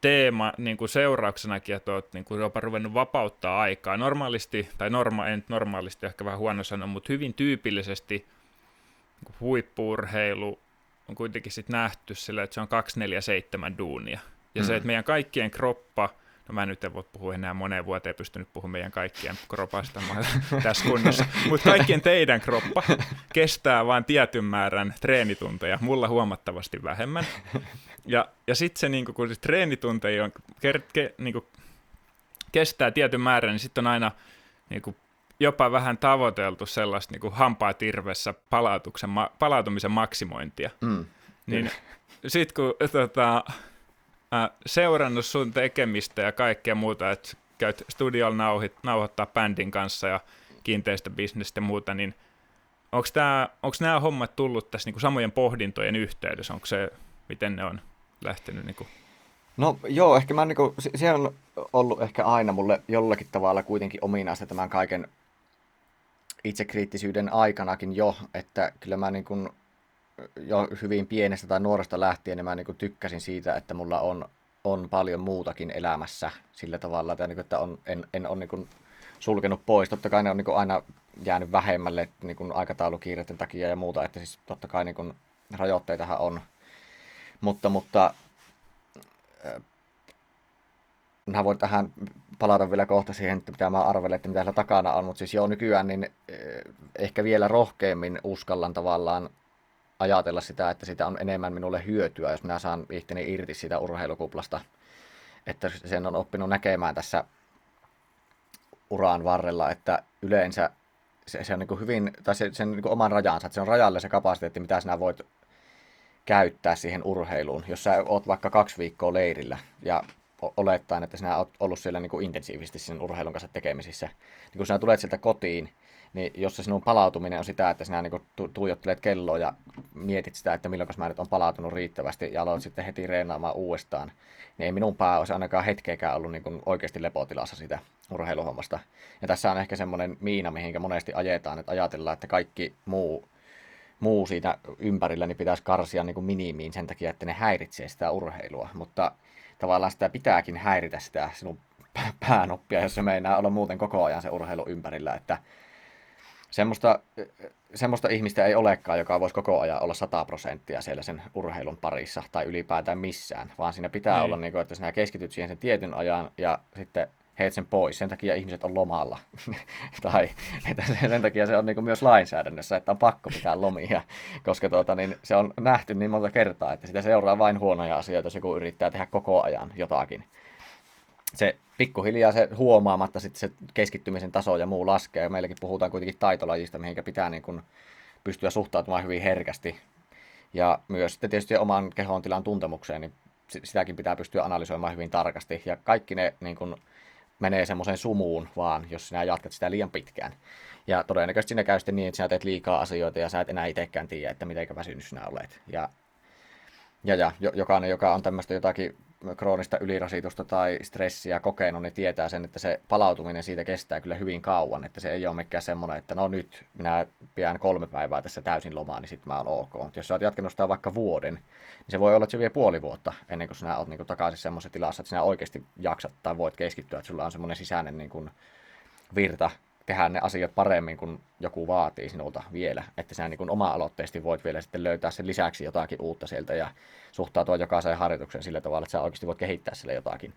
teema niin kuin seurauksenakin, että olet niin kuin jopa ruvennut vapauttaa aikaa. Normaalisti, tai norma, en normaalisti ehkä vähän huono sanoa, mutta hyvin tyypillisesti niin huippuurheilu on kuitenkin sit nähty sillä, että se on 247 duunia. Ja mm. se, että meidän kaikkien kroppa – no mä nyt en voi puhua enää moneen vuoteen, pystynyt puhumaan meidän kaikkien kropasta <laughs> tässä kunnossa, mutta kaikkien teidän kroppa kestää vain tietyn määrän treenitunteja, mulla huomattavasti vähemmän. Ja, ja sitten se, niinku, kun se treenitunteja on, ke, ke, niinku, kestää tietyn määrän, niin sitten on aina niinku, jopa vähän tavoiteltu sellaista niinku, hampaa tirvessä palautuksen, ma, palautumisen maksimointia. Mm. Niin sitten kun tota, äh, seurannut sun tekemistä ja kaikkea muuta, että käyt studiolla nauhit, nauhoittaa bändin kanssa ja kiinteistöbisnestä ja muuta, niin onko nämä hommat tullut tässä niinku samojen pohdintojen yhteydessä? Onko se, miten ne on lähtenyt? Niinku? No joo, ehkä mä niinku, se on ollut ehkä aina mulle jollakin tavalla kuitenkin ominaista tämän kaiken itsekriittisyyden aikanakin jo, että kyllä mä niinku jo hyvin pienestä tai nuoresta lähtien, niin mä niin kuin tykkäsin siitä, että mulla on, on paljon muutakin elämässä sillä tavalla, että, niin että on, en, en ole niin kuin sulkenut pois. Totta kai ne on niin kuin aina jäänyt vähemmälle niin kuin aikataulukiireiden takia ja muuta, että siis totta kai niin kuin rajoitteitahan on. Mutta, mutta äh, voin tähän palata vielä kohta siihen, että mitä mä arvelen, että mitä takana on, mutta siis joo nykyään niin äh, ehkä vielä rohkeammin uskallan tavallaan ajatella sitä, että sitä on enemmän minulle hyötyä, jos minä saan ihteni irti siitä urheilukuplasta. Että sen on oppinut näkemään tässä uraan varrella, että yleensä se, se on niin hyvin, tai se, sen niin oman rajansa, että se on rajalle se kapasiteetti, mitä sinä voit käyttää siihen urheiluun. Jos sä oot vaikka kaksi viikkoa leirillä ja olettaen, että sinä oot ollut siellä niin kuin intensiivisesti sen urheilun kanssa tekemisissä, niin kun sinä tulet sieltä kotiin, niin jos se sinun palautuminen on sitä, että sinä niin tu- tuijottelet kelloa ja mietit sitä, että milloin mä nyt on palautunut riittävästi ja aloit sitten heti reenaamaan uudestaan, niin ei minun pää olisi ainakaan hetkeäkään ollut niin kuin oikeasti lepotilassa sitä urheiluhommasta. Ja tässä on ehkä semmoinen miina, mihinkä monesti ajetaan, että ajatellaan, että kaikki muu, muu siitä ympärillä niin pitäisi karsia niin kuin minimiin sen takia, että ne häiritsee sitä urheilua. Mutta tavallaan sitä pitääkin häiritä sitä sinun päänoppia, jos se meinaa olla muuten koko ajan se urheilu ympärillä, että semmoista, semmoista ihmistä ei olekaan, joka voisi koko ajan olla 100 prosenttia siellä sen urheilun parissa tai ylipäätään missään, vaan siinä pitää ei. olla, niin kuin, että sinä keskityt siihen sen tietyn ajan ja sitten heet sen pois. Sen takia ihmiset on lomalla. <laughs> tai että sen takia se on niin myös lainsäädännössä, että on pakko pitää lomia, koska tuota, niin se on nähty niin monta kertaa, että sitä seuraa vain huonoja asioita, jos joku yrittää tehdä koko ajan jotakin se pikkuhiljaa se huomaamatta sitten se keskittymisen taso ja muu laskee. Ja meilläkin puhutaan kuitenkin taitolajista, mihinkä pitää niin kuin pystyä suhtautumaan hyvin herkästi. Ja myös sitten tietysti oman kehon tilan tuntemukseen, niin sitäkin pitää pystyä analysoimaan hyvin tarkasti. Ja kaikki ne niin kuin menee semmoiseen sumuun vaan, jos sinä jatkat sitä liian pitkään. Ja todennäköisesti sinä käy sitten niin, että sinä teet liikaa asioita ja sä et enää itsekään tiedä, että miten väsynyt sinä olet. Ja, ja, ja jokainen, joka on tämmöistä jotakin kroonista ylirasitusta tai stressiä kokenut, niin tietää sen, että se palautuminen siitä kestää kyllä hyvin kauan. Että se ei ole mikään semmoinen, että no nyt minä pidän kolme päivää tässä täysin lomaa, niin sitten mä oon ok. Mutta jos sä oot jatkanut sitä vaikka vuoden, niin se voi olla, että se vie puoli vuotta ennen kuin sinä oot niin kuin takaisin semmoisessa tilassa, että sinä oikeasti jaksat tai voit keskittyä, että sulla on semmoinen sisäinen niin kuin virta tehdä ne asiat paremmin kuin joku vaatii sinulta vielä. Että sä niin oma-aloitteisesti voit vielä sitten löytää sen lisäksi jotakin uutta sieltä ja suhtautua jokaiseen harjoitukseen sillä tavalla, että sä oikeasti voit kehittää sille jotakin.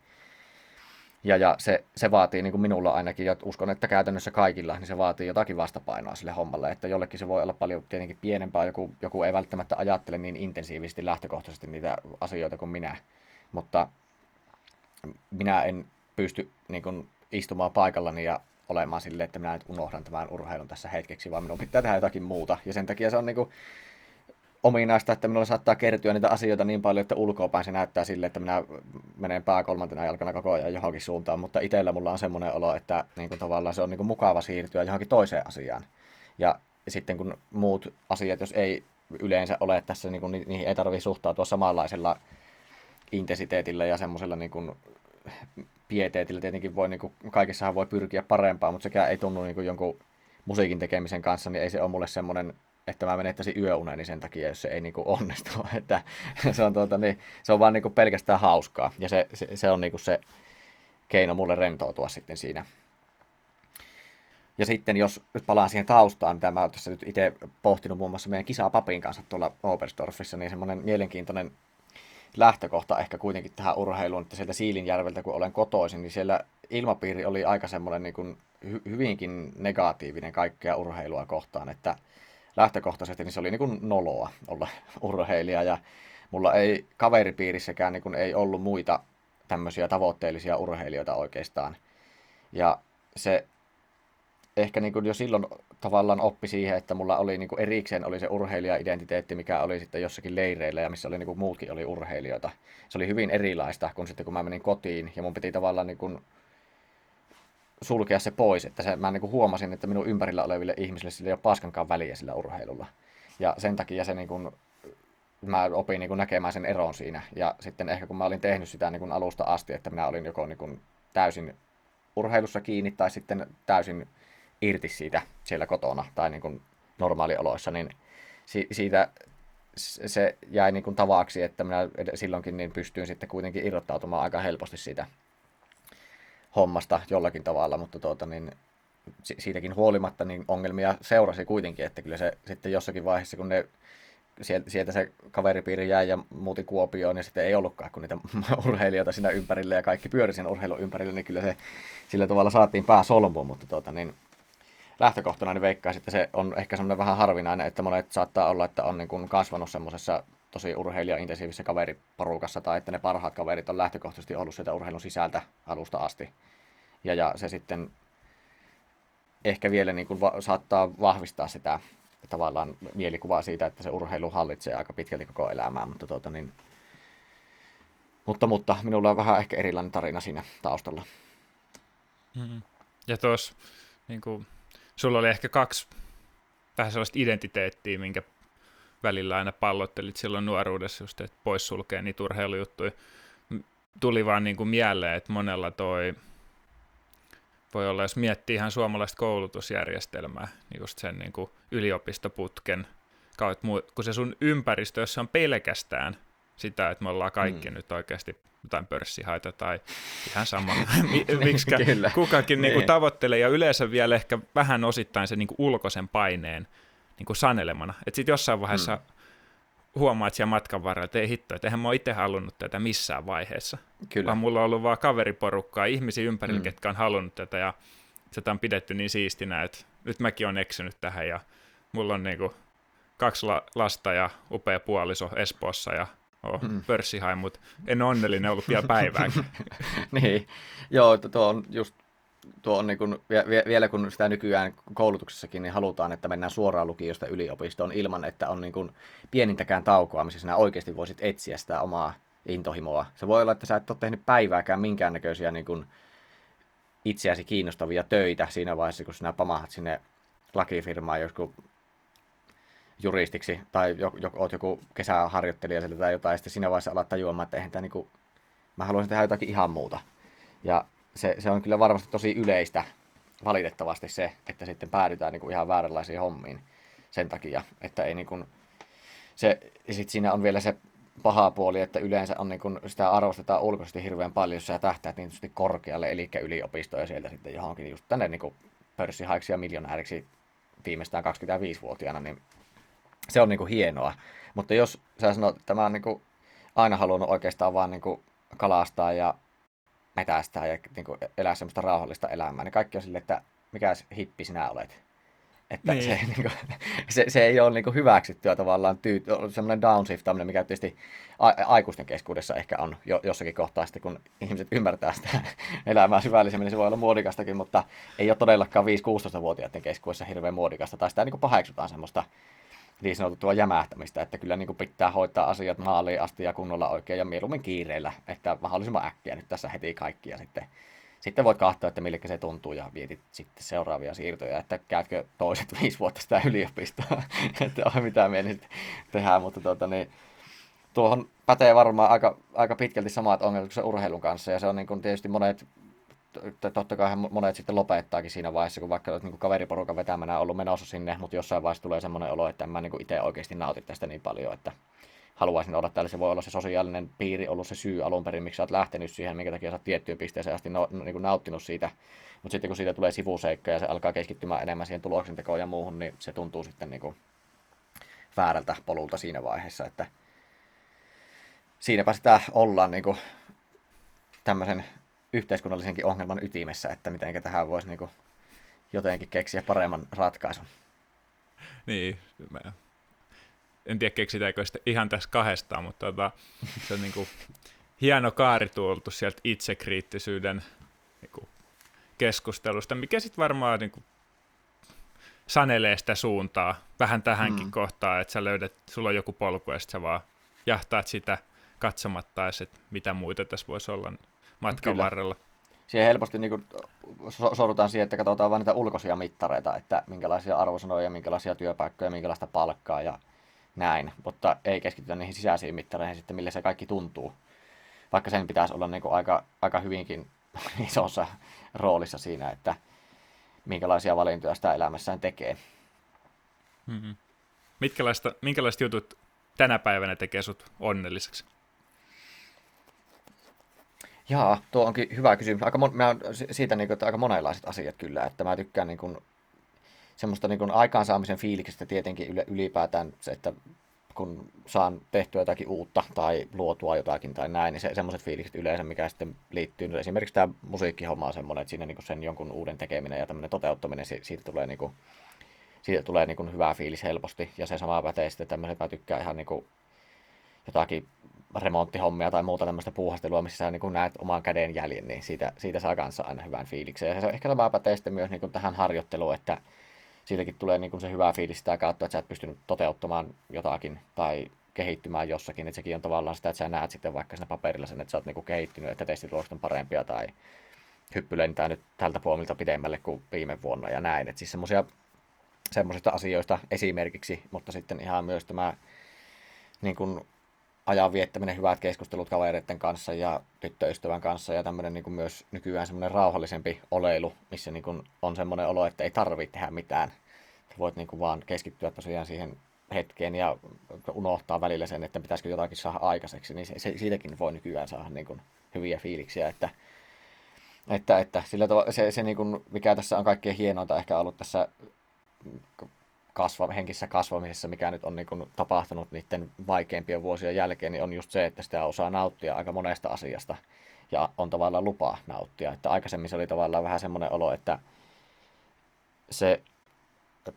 Ja, ja se, se vaatii niin kuin minulla ainakin, ja uskon, että käytännössä kaikilla, niin se vaatii jotakin vastapainoa sille hommalle. Että jollekin se voi olla paljon tietenkin pienempää, joku, joku ei välttämättä ajattele niin intensiivisesti lähtökohtaisesti niitä asioita kuin minä. Mutta minä en pysty niin kuin, istumaan paikallani ja olemaan silleen, että minä nyt unohdan tämän urheilun tässä hetkeksi, vaan minun pitää tehdä jotakin muuta. Ja sen takia se on niin kuin ominaista, että minulla saattaa kertyä niitä asioita niin paljon, että ulkoapäin se näyttää sille, että minä menen pää kolmantena jalkana koko ajan johonkin suuntaan, mutta itsellä mulla on semmoinen olo, että niin kuin tavallaan se on niin kuin mukava siirtyä johonkin toiseen asiaan. Ja sitten kun muut asiat, jos ei yleensä ole tässä, niin kuin, niihin ei tarvitse suhtautua samanlaisella intensiteetillä ja semmoisella niin kuin pieteetillä tietenkin voi, niin kuin, kaikessahan voi pyrkiä parempaan, mutta sekään ei tunnu niin kuin jonkun musiikin tekemisen kanssa, niin ei se ole mulle semmoinen, että mä menettäisin yöuneni sen takia, jos se ei niin kuin onnistu. <laughs> että se, on, tuota, niin, se on vaan niin kuin pelkästään hauskaa, ja se, se, se on niin kuin se keino mulle rentoutua sitten siinä. Ja sitten jos palaan siihen taustaan, mitä mä oon tässä nyt itse pohtinut muun muassa meidän kisaa Papin kanssa tuolla Oberstorfissa, niin semmoinen mielenkiintoinen lähtökohta ehkä kuitenkin tähän urheiluun, että sieltä Siilinjärveltä kun olen kotoisin, niin siellä ilmapiiri oli aika semmoinen niin kuin hy- hyvinkin negatiivinen kaikkea urheilua kohtaan, että lähtökohtaisesti niin se oli niin kuin noloa olla <laughs> urheilija ja mulla ei kaveripiirissäkään niin kuin ei ollut muita tämmöisiä tavoitteellisia urheilijoita oikeastaan. Ja se ehkä niin kuin jo silloin tavallaan oppi siihen, että mulla oli niin kuin erikseen oli se urheilija-identiteetti, mikä oli sitten jossakin leireillä ja missä oli niin kuin muutkin oli urheilijoita. Se oli hyvin erilaista kuin sitten kun mä menin kotiin ja mun piti tavallaan niin kuin sulkea se pois, että se, mä niin kuin huomasin, että minun ympärillä oleville ihmisille sillä ei ole paskankaan väliä sillä urheilulla. Ja sen takia se niin kuin, mä opin niin kuin näkemään sen eron siinä. Ja sitten ehkä kun mä olin tehnyt sitä niin kuin alusta asti, että minä olin joko niin kuin täysin urheilussa kiinni tai sitten täysin irti siitä siellä kotona tai niin kuin normaalioloissa, niin si- siitä se jäi niin kuin tavaksi, että minä silloinkin niin pystyin sitten kuitenkin irrottautumaan aika helposti siitä hommasta jollakin tavalla, mutta tuota, niin siitäkin huolimatta niin ongelmia seurasi kuitenkin, että kyllä se sitten jossakin vaiheessa, kun ne sieltä se kaveripiiri jäi ja muuti Kuopioon, niin sitten ei ollutkaan kun niitä <laughs> urheilijoita siinä ympärillä ja kaikki pyöri sen urheilun ympärillä, niin kyllä se sillä tavalla saatiin pää solmuun, mutta tuota, niin lähtökohtana niin veikkaisin, että se on ehkä semmoinen vähän harvinainen, että monet saattaa olla, että on niin kuin kasvanut semmoisessa tosi urheilija-intensiivisessä kaveriporukassa tai että ne parhaat kaverit on lähtökohtaisesti ollut sieltä urheilun sisältä alusta asti. Ja, ja se sitten ehkä vielä niin kuin va- saattaa vahvistaa sitä tavallaan mielikuvaa siitä, että se urheilu hallitsee aika pitkälti koko elämää, mutta, tuota, niin, mutta, mutta minulla on vähän ehkä erilainen tarina siinä taustalla. Mm-hmm. Ja tuossa niin kuin sulla oli ehkä kaksi vähän sellaista identiteettiä, minkä välillä aina pallottelit silloin nuoruudessa, just, että poissulkee niitä urheilujuttuja. Tuli vaan niin kuin mieleen, että monella toi voi olla, jos miettii ihan suomalaista koulutusjärjestelmää, niin just sen niin kuin yliopistoputken kautta, kun se sun ympäristö, jos se on pelkästään sitä, että me ollaan kaikki mm. nyt oikeasti jotain pörssihaita tai ihan sama, <laughs> <laughs> miksi kukakin niin kuin, tavoittelee ja yleensä vielä ehkä vähän osittain sen niin kuin, ulkoisen paineen niin kuin sanelemana. Että sitten jossain vaiheessa mm. huomaat siellä matkan varrella, että ei hitto, että eihän mä ole itse halunnut tätä missään vaiheessa. Kyllä. Vaan mulla on ollut vaan kaveriporukkaa, ihmisiä ympärillä, mm. ketkä on halunnut tätä ja sitä on pidetty niin siistinä, että nyt mäkin olen eksynyt tähän ja mulla on niin kuin, kaksi la- lasta ja upea puoliso Espoossa ja oh, mm. pörssihain, mutta en onnellinen ollut vielä päivääkin. <laughs> niin, joo, tuo on just tuo on niin kuin, vielä kun sitä nykyään koulutuksessakin niin halutaan, että mennään suoraan lukiosta yliopistoon ilman, että on niin kuin pienintäkään taukoa, missä sinä oikeasti voisit etsiä sitä omaa intohimoa. Se voi olla, että sä et ole tehnyt päivääkään minkäännäköisiä niin kuin itseäsi kiinnostavia töitä siinä vaiheessa, kun sinä pamahat sinne lakifirmaan joku juristiksi tai jo, jo, oot joku kesäharjoittelija sieltä tai jotain, ja sitten siinä vaiheessa alat tajuamaan, että eihän tämä niin kuin, mä haluaisin tehdä jotakin ihan muuta. Ja se, se on kyllä varmasti tosi yleistä valitettavasti se, että sitten päädytään niin kuin ihan vääränlaisiin hommiin sen takia, että ei niin kuin, se, sit siinä on vielä se paha puoli, että yleensä on niin kuin, sitä arvostetaan ulkoisesti hirveän paljon, jos sä tähtäät niin korkealle, eli yliopistoja sieltä sitten johonkin just tänne niin pörssihaiksi ja miljonääriksi viimeistään 25-vuotiaana, niin se on niin kuin hienoa. Mutta jos sä sanot, että mä oon niin kuin aina halunnut oikeastaan vaan niin kuin kalastaa ja metästää ja niin kuin elää semmoista rauhallista elämää, niin kaikki on silleen, että mikä hippi sinä olet. Että niin. se, <laughs> niin kuin, se, se, ei ole niin kuin hyväksyttyä tavallaan tyy, semmoinen downshiftaminen, mikä tietysti a, aikuisten keskuudessa ehkä on jo, jossakin kohtaa sitten, kun ihmiset ymmärtää sitä <laughs> elämää syvällisemmin, niin se voi olla muodikastakin, mutta ei ole todellakaan 5-16-vuotiaiden keskuudessa hirveän muodikasta, tai sitä niin kuin paheksutaan semmoista niin sanottua jämähtämistä, että kyllä niin kuin pitää hoitaa asiat maaliin asti ja kunnolla oikein ja mieluummin kiireellä, että mahdollisimman äkkiä nyt tässä heti kaikki ja sitten, sitten voit katsoa, että millekä se tuntuu ja vietit sitten seuraavia siirtoja, että käytkö toiset <laughs> viisi vuotta sitä yliopistoa, <laughs> että on mitään mieli tehdään, mutta tuota, niin, tuohon pätee varmaan aika, aika pitkälti samat ongelmat kuin se urheilun kanssa ja se on niin kuin tietysti monet totta kai monet sitten lopettaakin siinä vaiheessa, kun vaikka niin kaveriporukan vetämänä ollut menossa sinne, mutta jossain vaiheessa tulee semmoinen olo, että en mä niin itse oikeasti nauti tästä niin paljon, että haluaisin olla täällä. Se voi olla se sosiaalinen piiri ollut se syy alun perin, miksi sä oot lähtenyt siihen, minkä takia sä oot tiettyyn pisteeseen asti no, niin kuin nauttinut siitä. Mutta sitten kun siitä tulee sivuseikka ja se alkaa keskittymään enemmän siihen tuloksentekoon ja muuhun, niin se tuntuu sitten niin kuin väärältä polulta siinä vaiheessa, että siinäpä sitä ollaan niin kuin tämmöisen yhteiskunnallisenkin ongelman ytimessä, että miten tähän voisi niin kuin jotenkin keksiä paremman ratkaisun. Niin, mä en tiedä keksitäänkö sitä ihan tässä kahdestaan, mutta tota, se on niin kuin hieno kaarituultu sieltä itsekriittisyyden niin kuin keskustelusta, mikä sitten varmaan niin kuin sanelee sitä suuntaa vähän tähänkin mm. kohtaan, että sä löydät, sulla on joku polku ja sitten sä vaan jahtaat sitä katsomatta, että mitä muita tässä voisi olla matkan Kyllä. varrella. Siihen helposti niin kuin, so- sorrutaan siihen, että katsotaan vain niitä ulkoisia mittareita, että minkälaisia arvosanoja, minkälaisia työpaikkoja, minkälaista palkkaa ja näin, mutta ei keskitytä niihin sisäisiin mittareihin sitten, millä se kaikki tuntuu. Vaikka sen pitäisi olla niin kuin aika, aika hyvinkin <laughs> isossa roolissa siinä, että minkälaisia valintoja sitä elämässään tekee. Mm-hmm. Mitkälaista, minkälaiset jutut tänä päivänä tekee sut onnelliseksi? Jaa, tuo onkin hyvä kysymys. Aika mon, mä siitä niin kuin, että aika monenlaiset asiat kyllä, että mä tykkään niin kuin, semmoista niin kuin aikaansaamisen fiiliksestä tietenkin ylipäätään, että kun saan tehtyä jotakin uutta tai luotua jotakin tai näin, niin se, semmoiset fiilikset yleensä, mikä sitten liittyy, no esimerkiksi tämä musiikkihomma on semmoinen, että siinä niin sen jonkun uuden tekeminen ja tämmöinen toteuttaminen, siitä tulee, niin kuin, siitä tulee niin kuin hyvä fiilis helposti, ja se sama pätee sitten tämmöiset, mä tykkään ihan niin kuin jotakin remonttihommia tai muuta tämmöistä puuhastelua, missä sä niin näet oman käden jäljen, niin siitä, siitä saa kanssa aina hyvän fiiliksen. Ja se ehkä sama pätee sitten myös niin tähän harjoitteluun, että siitäkin tulee niin kuin se hyvä fiilis sitä kautta, että sä et pystynyt toteuttamaan jotakin tai kehittymään jossakin, että sekin on tavallaan sitä, että sä näet sitten vaikka siinä paperilla sen, että sä oot niin kehittynyt, että testitulokset on parempia tai hyppylentää nyt tältä puolelta pidemmälle kuin viime vuonna ja näin. Että siis semmoisia semmoisista asioista esimerkiksi, mutta sitten ihan myös tämä niin kuin ajan viettäminen, hyvät keskustelut kavereiden kanssa ja tyttöystävän kanssa ja tämmöinen niin myös nykyään semmoinen rauhallisempi oleilu, missä niin kuin on semmoinen olo, että ei tarvitse tehdä mitään. Voit niin kuin vaan keskittyä tosiaan siihen hetkeen ja unohtaa välillä sen, että pitäisikö jotakin saada aikaiseksi, niin se, se, siitäkin voi nykyään saada niin kuin hyviä fiiliksiä, että, että, että sillä tavalla, se, se niin kuin, mikä tässä on kaikkein hienointa ehkä ollut tässä kasva, henkissä kasvamisessa, mikä nyt on niin kuin tapahtunut niiden vaikeimpien vuosien jälkeen, niin on just se, että sitä osaa nauttia aika monesta asiasta ja on tavallaan lupa nauttia. Että aikaisemmin se oli tavallaan vähän semmoinen olo, että se,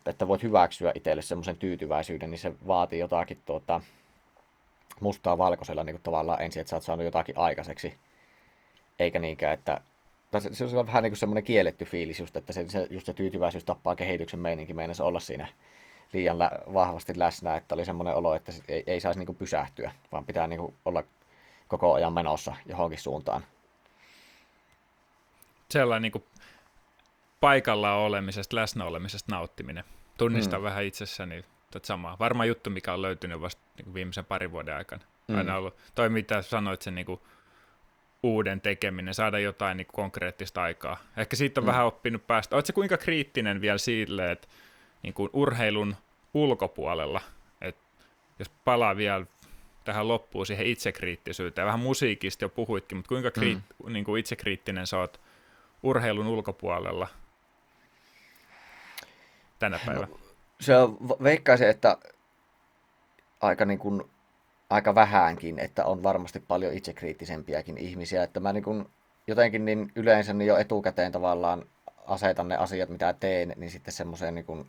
että voit hyväksyä itselle semmoisen tyytyväisyyden, niin se vaatii jotakin tuota, mustaa valkoisella niin kuin tavallaan ensin, että sä oot saanut jotakin aikaiseksi. Eikä niinkään, että tai se, se on vähän niin kuin semmoinen kielletty fiilis just, että se, se, just se tyytyväisyys tappaa kehityksen meininki, meinasi olla siinä liian lä- vahvasti läsnä, että oli semmoinen olo, että ei, ei saisi niin kuin pysähtyä, vaan pitää niin kuin olla koko ajan menossa johonkin suuntaan. Sellainen niin kuin paikalla olemisesta, läsnä olemisesta nauttiminen. Tunnistan mm. vähän itsessäni tätä samaa. Varma juttu, mikä on löytynyt vasta niin viimeisen parin vuoden aikana. Mm. Aina ollut, toi mitä sanoit, sen niin kuin uuden tekeminen, saada jotain niin konkreettista aikaa. Ehkä siitä on mm. vähän oppinut päästä. Oletko kuinka kriittinen vielä sille, että niin kuin urheilun ulkopuolella, että jos palaa vielä tähän loppuun siihen itsekriittisyyteen, vähän musiikista jo puhuitkin, mutta kuinka kriit, mm. niin kuin itsekriittinen sä oot urheilun ulkopuolella tänä päivänä? No, se on, veikkaisin, että aika niin kuin aika vähänkin, että on varmasti paljon itsekriittisempiäkin ihmisiä. Että mä niin kun jotenkin niin yleensä niin jo etukäteen tavallaan asetan ne asiat, mitä teen, niin sitten semmoiseen niin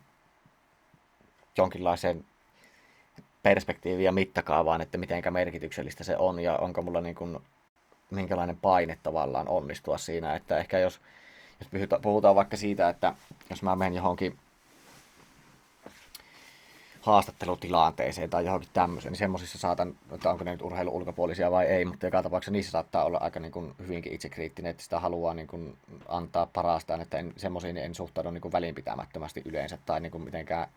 jonkinlaiseen perspektiiviin ja mittakaavaan, että mitenkä merkityksellistä se on ja onko mulla niin kuin, minkälainen paine tavallaan onnistua siinä. Että ehkä jos, jos puhutaan vaikka siitä, että jos mä menen johonkin haastattelutilanteeseen tai johonkin tämmöiseen, niin semmoisissa saatan, että onko ne nyt urheilu ulkopuolisia vai ei, mutta joka tapauksessa niissä saattaa olla aika niin kuin hyvinkin itsekriittinen, että sitä haluaa niin kuin antaa parastaan, että en, semmoisiin en suhtaudu niin kuin välinpitämättömästi yleensä tai niin kuin mitenkään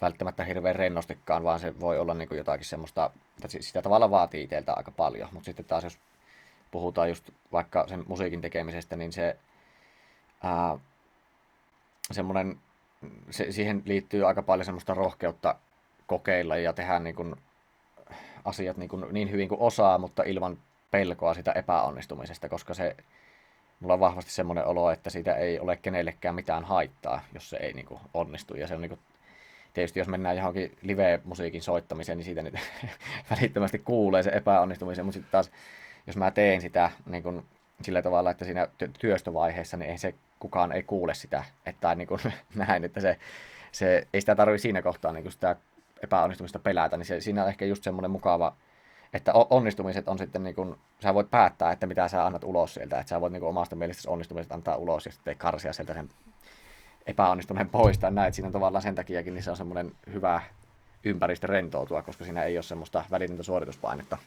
välttämättä hirveän rennostikaan, vaan se voi olla niin kuin jotakin semmoista, että sitä tavalla vaatii itseltä aika paljon, mutta sitten taas jos puhutaan just vaikka sen musiikin tekemisestä, niin se ää, semmoinen se, siihen liittyy aika paljon semmoista rohkeutta kokeilla ja tehdä niin kuin asiat niin, kuin niin hyvin kuin osaa, mutta ilman pelkoa sitä epäonnistumisesta, koska se, mulla on vahvasti semmoinen olo, että siitä ei ole kenellekään mitään haittaa, jos se ei niin kuin onnistu. Ja se on niin kuin, tietysti jos mennään johonkin live-musiikin soittamiseen, niin siitä nyt <laughs> välittömästi kuulee se epäonnistumisen, mutta sitten taas jos mä teen sitä niin kuin sillä tavalla, että siinä työstövaiheessa, niin ei se kukaan ei kuule sitä, että niin kuin <laughs> näin, että se, se, ei sitä tarvitse siinä kohtaa niin kuin sitä epäonnistumista pelätä, niin se, siinä on ehkä just semmoinen mukava, että onnistumiset on sitten niin kuin, sä voit päättää, että mitä sä annat ulos sieltä, että sä voit niin kuin omasta mielestäsi onnistumiset antaa ulos ja sitten karsia sieltä sen epäonnistuneen pois tai näin, siinä tavallaan sen takiakin, niin se on semmoinen hyvä ympäristö rentoutua, koska siinä ei ole semmoista välitöntä suorituspainetta.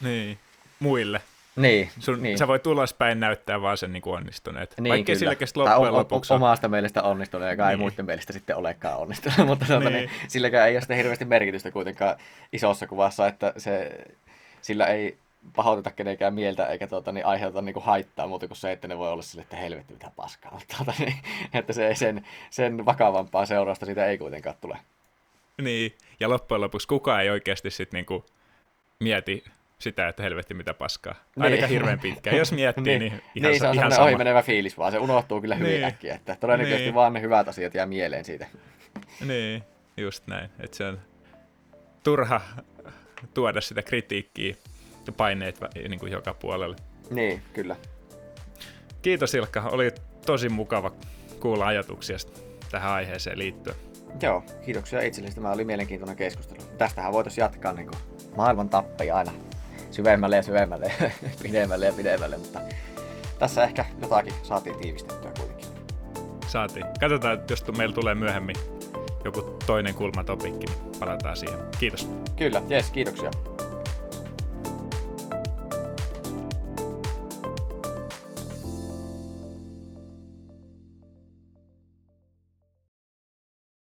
Niin, muille. Niin, Sun, niin. Sä voit ulospäin näyttää vaan sen niin kuin onnistuneet. Niin, Vaikka kyllä. silläkin loppujen o- lopuksi o- omasta mielestä onnistunut, joka niin. ei muiden mielestä sitten olekaan onnistunut. <laughs> Mutta tuota, niin. Niin. silläkään ei ole sitten hirveästi merkitystä kuitenkaan isossa kuvassa, että se, sillä ei pahoiteta kenenkään mieltä eikä tuota, niin aiheuta niin kuin haittaa muuta kuin se, että ne voi olla sille, että helvetti mitä paskaa. Mutta, <laughs> tuota, niin, että se ei sen, sen vakavampaa seurausta siitä ei kuitenkaan tule. Niin, ja loppujen lopuksi kukaan ei oikeasti sitten niinku mieti sitä, että helvetti mitä paskaa. Ainakaan Niin. hirveän pitkään. Jos miettii, <laughs> niin, niin ihan, niin, se on ihan sama. ohimenevä fiilis vaan, se unohtuu kyllä hyvin Niin. äkkiä, että todennäköisesti Niin. vaan ne hyvät asiat jää mieleen siitä. <laughs> Niin, just näin. Että se on turha tuoda sitä kritiikkiä ja paineet niin kuin joka puolelle. Niin, kyllä. Kiitos Ilkka, oli tosi mukava kuulla ajatuksia tähän aiheeseen liittyen. Joo, kiitoksia itsellesi. Tämä oli mielenkiintoinen keskustelu. Tästähän voitaisiin jatkaa niin kuin maailman tappeja aina syvemmälle ja syvemmälle, <laughs> pidemmälle ja pidemmälle, mutta tässä ehkä jotakin saatiin tiivistettyä kuitenkin. Saatiin. Katsotaan, että jos meillä tulee myöhemmin joku toinen kulmatopikki, niin palataan siihen. Kiitos. Kyllä, jes, kiitoksia.